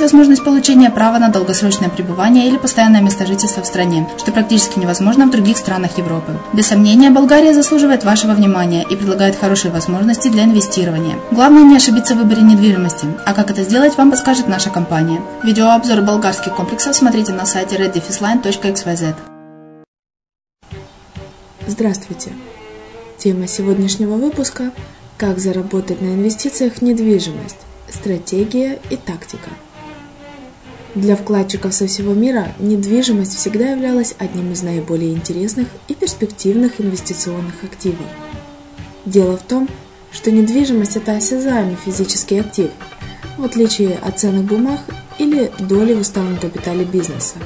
возможность получения права на долгосрочное пребывание или постоянное место жительства в стране, что практически невозможно в других странах Европы. Без сомнения, Болгария заслуживает вашего внимания и предлагает хорошие возможности для инвестирования. Главное не ошибиться в выборе недвижимости, а как это сделать, вам подскажет наша компания. Видеообзор болгарских комплексов смотрите на сайте reddefisline.xyz. Здравствуйте! Тема сегодняшнего выпуска как заработать на инвестициях в недвижимость? Стратегия и тактика. Для вкладчиков со всего мира недвижимость всегда являлась одним из наиболее интересных и перспективных инвестиционных активов. Дело в том, что недвижимость – это осязаемый физический актив, в отличие от ценных бумаг или доли в уставном капитале бизнеса.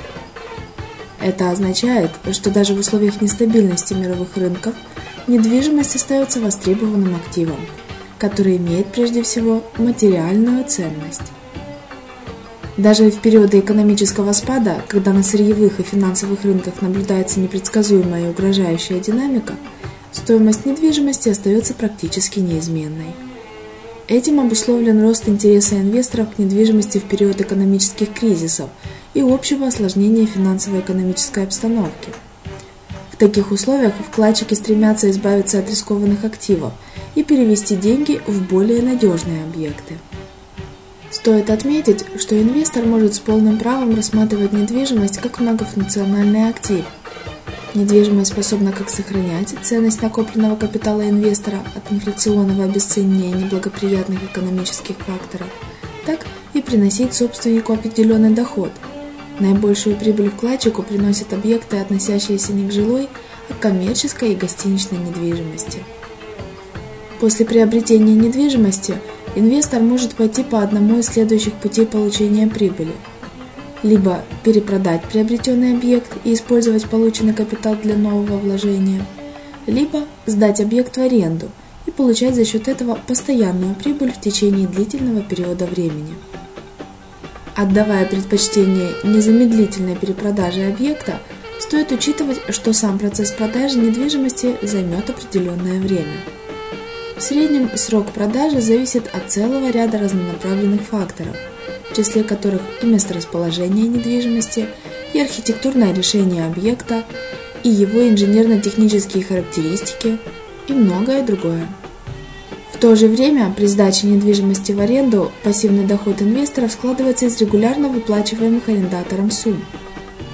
Это означает, что даже в условиях нестабильности мировых рынков – недвижимость остается востребованным активом, который имеет прежде всего материальную ценность. Даже в периоды экономического спада, когда на сырьевых и финансовых рынках наблюдается непредсказуемая и угрожающая динамика, стоимость недвижимости остается практически неизменной. Этим обусловлен рост интереса инвесторов к недвижимости в период экономических кризисов и общего осложнения финансово-экономической обстановки – в таких условиях вкладчики стремятся избавиться от рискованных активов и перевести деньги в более надежные объекты. Стоит отметить, что инвестор может с полным правом рассматривать недвижимость как многофункциональный актив. Недвижимость способна как сохранять ценность накопленного капитала инвестора от инфляционного обесценения неблагоприятных экономических факторов, так и приносить собственнику определенный доход. Наибольшую прибыль вкладчику приносят объекты, относящиеся не к жилой, а к коммерческой и гостиничной недвижимости. После приобретения недвижимости инвестор может пойти по одному из следующих путей получения прибыли – либо перепродать приобретенный объект и использовать полученный капитал для нового вложения, либо сдать объект в аренду и получать за счет этого постоянную прибыль в течение длительного периода времени. Отдавая предпочтение незамедлительной перепродаже объекта, стоит учитывать, что сам процесс продажи недвижимости займет определенное время. В среднем срок продажи зависит от целого ряда разнонаправленных факторов – в числе которых и месторасположение недвижимости, и архитектурное решение объекта, и его инженерно-технические характеристики, и многое другое. В то же время при сдаче недвижимости в аренду пассивный доход инвестора складывается из регулярно выплачиваемых арендатором сумм.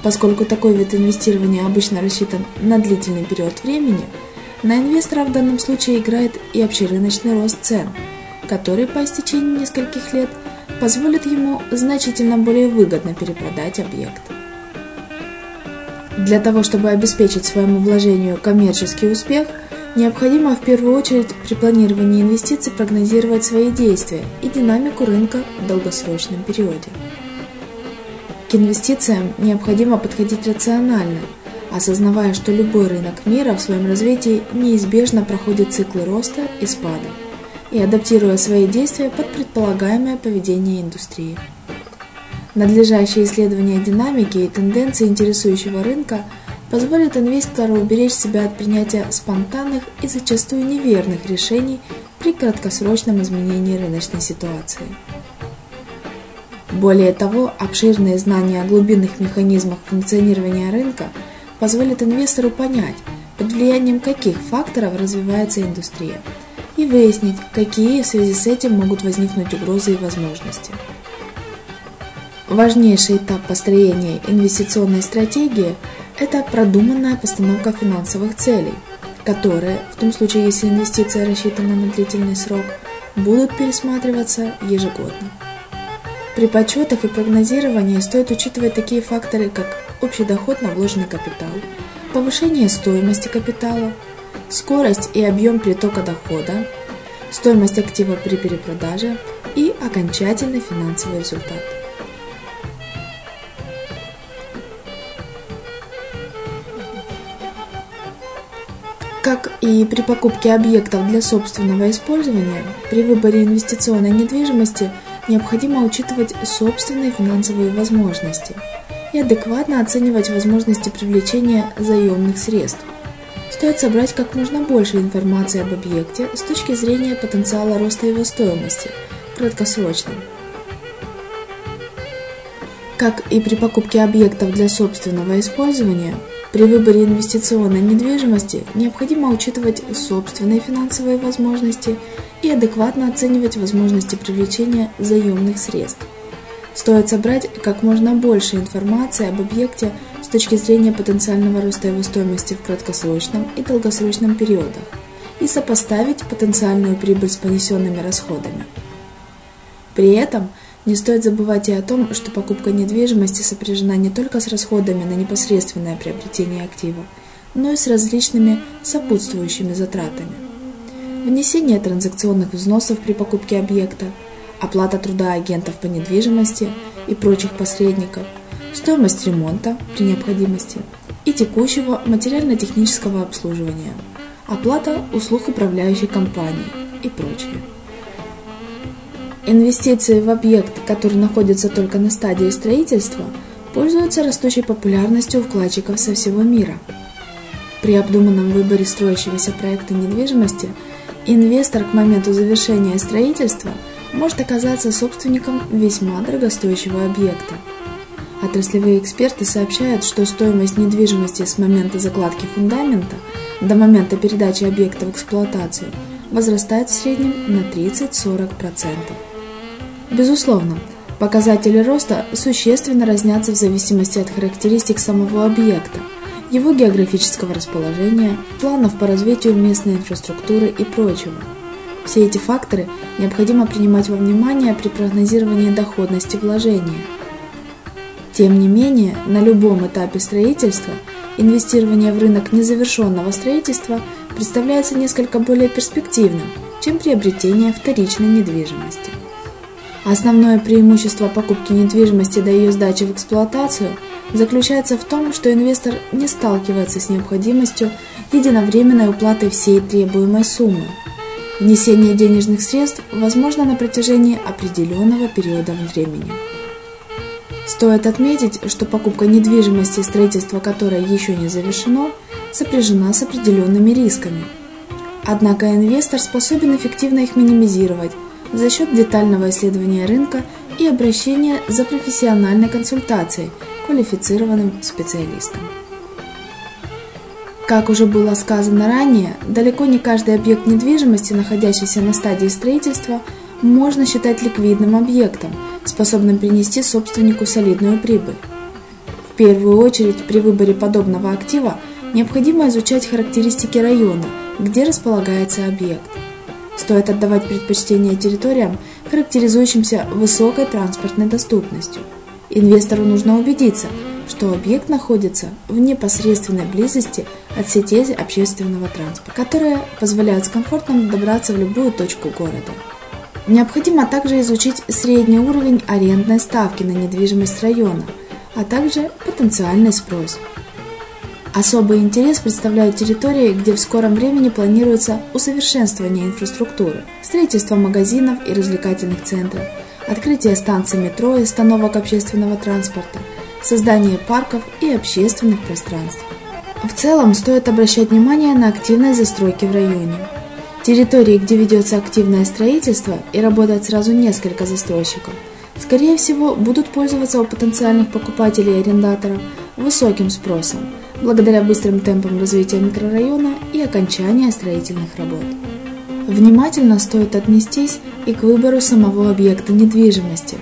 Поскольку такой вид инвестирования обычно рассчитан на длительный период времени, на инвестора в данном случае играет и общерыночный рост цен, который по истечении нескольких лет – позволит ему значительно более выгодно перепродать объект. Для того, чтобы обеспечить своему вложению коммерческий успех, необходимо в первую очередь при планировании инвестиций прогнозировать свои действия и динамику рынка в долгосрочном периоде. К инвестициям необходимо подходить рационально, осознавая, что любой рынок мира в своем развитии неизбежно проходит циклы роста и спада – и адаптируя свои действия под предполагаемое поведение индустрии. Надлежащее исследование динамики и тенденций интересующего рынка позволит инвестору уберечь себя от принятия спонтанных и зачастую неверных решений при краткосрочном изменении рыночной ситуации. Более того, обширные знания о глубинных механизмах функционирования рынка позволят инвестору понять, под влиянием каких факторов развивается индустрия – и выяснить, какие в связи с этим могут возникнуть угрозы и возможности. Важнейший этап построения инвестиционной стратегии – это продуманная постановка финансовых целей, которые, в том случае, если инвестиция рассчитана на длительный срок, будут пересматриваться ежегодно. При подсчетах и прогнозировании стоит учитывать такие факторы, как общий доход на вложенный капитал, повышение стоимости капитала – скорость и объем притока дохода, стоимость актива при перепродаже и окончательный финансовый результат. Как и при покупке объектов для собственного использования, при выборе инвестиционной недвижимости необходимо учитывать собственные финансовые возможности и адекватно оценивать возможности привлечения заемных средств – стоит собрать как можно больше информации об объекте с точки зрения потенциала роста его стоимости, краткосрочном. Как и при покупке объектов для собственного использования, при выборе инвестиционной недвижимости необходимо учитывать собственные финансовые возможности и адекватно оценивать возможности привлечения заемных средств. Стоит собрать как можно больше информации об объекте с точки зрения потенциального роста его стоимости в краткосрочном и долгосрочном периодах и сопоставить потенциальную прибыль с понесенными расходами. При этом не стоит забывать и о том, что покупка недвижимости сопряжена не только с расходами на непосредственное приобретение актива, но и с различными сопутствующими затратами. Внесение транзакционных взносов при покупке объекта, оплата труда агентов по недвижимости и прочих посредников – стоимость ремонта при необходимости и текущего материально-технического обслуживания, оплата услуг управляющей компании и прочее. Инвестиции в объект, который находится только на стадии строительства, пользуются растущей популярностью у вкладчиков со всего мира. При обдуманном выборе строящегося проекта недвижимости инвестор к моменту завершения строительства может оказаться собственником весьма дорогостоящего объекта – Отраслевые эксперты сообщают, что стоимость недвижимости с момента закладки фундамента до момента передачи объекта в эксплуатацию возрастает в среднем на 30-40%. Безусловно, показатели роста существенно разнятся в зависимости от характеристик самого объекта его географического расположения, планов по развитию местной инфраструктуры и прочего. Все эти факторы необходимо принимать во внимание при прогнозировании доходности вложения. Тем не менее, на любом этапе строительства инвестирование в рынок незавершенного строительства представляется несколько более перспективным, чем приобретение вторичной недвижимости. Основное преимущество покупки недвижимости до ее сдачи в эксплуатацию заключается в том, что инвестор не сталкивается с необходимостью единовременной уплаты всей требуемой суммы. Внесение денежных средств возможно на протяжении определенного периода времени. Стоит отметить, что покупка недвижимости, строительство которой еще не завершено, сопряжена с определенными рисками. Однако инвестор способен эффективно их минимизировать за счет детального исследования рынка и обращения за профессиональной консультацией квалифицированным специалистом. Как уже было сказано ранее, далеко не каждый объект недвижимости, находящийся на стадии строительства, можно считать ликвидным объектом, способным принести собственнику солидную прибыль. В первую очередь при выборе подобного актива необходимо изучать характеристики района, где располагается объект – Стоит отдавать предпочтение территориям, характеризующимся высокой транспортной доступностью. Инвестору нужно убедиться, что объект находится в непосредственной близости от сетей общественного транспорта, которые позволяют с комфортом добраться в любую точку города. Необходимо также изучить средний уровень арендной ставки на недвижимость района, а также потенциальный спрос – Особый интерес представляют территории, где в скором времени планируется усовершенствование инфраструктуры, строительство магазинов и развлекательных центров, открытие станций метро и остановок общественного транспорта, создание парков и общественных пространств. В целом стоит обращать внимание на активность застройки в районе. Территории, где ведется активное строительство и работает сразу несколько застройщиков, скорее всего будут пользоваться у потенциальных покупателей и арендаторов высоким спросом – благодаря быстрым темпам развития микрорайона и окончания строительных работ. Внимательно стоит отнестись и к выбору самого объекта недвижимости.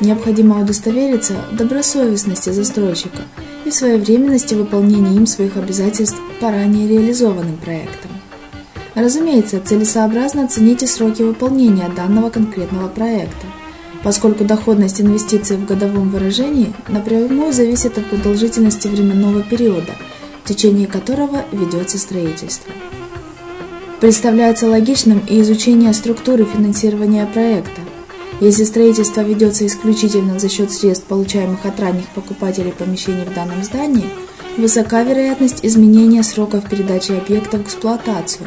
Необходимо удостовериться в добросовестности застройщика и своевременности выполнения им своих обязательств по ранее реализованным проектам. Разумеется, целесообразно оцените сроки выполнения данного конкретного проекта – поскольку доходность инвестиций в годовом выражении напрямую зависит от продолжительности временного периода, в течение которого ведется строительство. Представляется логичным и изучение структуры финансирования проекта. Если строительство ведется исключительно за счет средств, получаемых от ранних покупателей помещений в данном здании, высока вероятность изменения сроков передачи объекта в эксплуатацию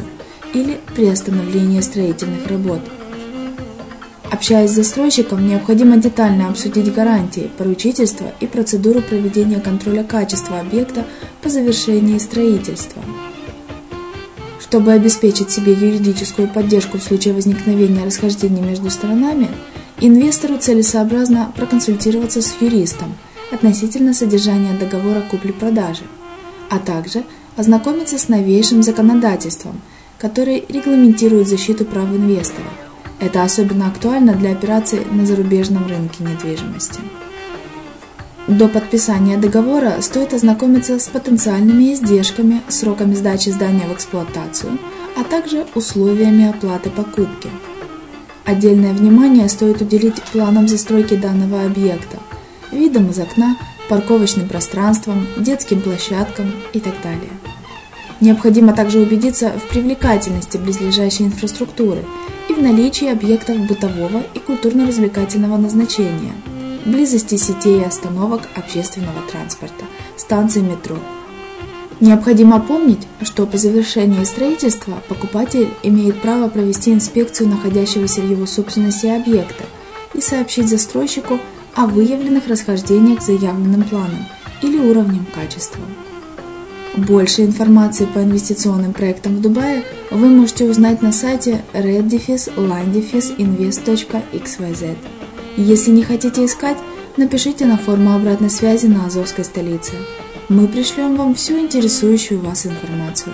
или приостановления строительных работ – Общаясь с застройщиком, необходимо детально обсудить гарантии, поручительства и процедуру проведения контроля качества объекта по завершении строительства. Чтобы обеспечить себе юридическую поддержку в случае возникновения расхождений между сторонами, инвестору целесообразно проконсультироваться с юристом относительно содержания договора купли-продажи, а также ознакомиться с новейшим законодательством, который регламентирует защиту прав инвестора – это особенно актуально для операций на зарубежном рынке недвижимости. До подписания договора стоит ознакомиться с потенциальными издержками, сроками сдачи здания в эксплуатацию, а также условиями оплаты покупки. Отдельное внимание стоит уделить планам застройки данного объекта, видам из окна, парковочным пространствам, детским площадкам и так далее. Необходимо также убедиться в привлекательности близлежащей инфраструктуры и в наличии объектов бытового и культурно-развлекательного назначения, близости сетей и остановок общественного транспорта, станций метро. Необходимо помнить, что по завершении строительства покупатель имеет право провести инспекцию находящегося в его собственности объекта и сообщить застройщику о выявленных расхождениях с заявленным планом или уровнем качества. Больше информации по инвестиционным проектам в Дубае вы можете узнать на сайте reddefis-landdefisinvest.xyz. Если не хотите искать, напишите на форму обратной связи на Азовской столице. Мы пришлем вам всю интересующую вас информацию.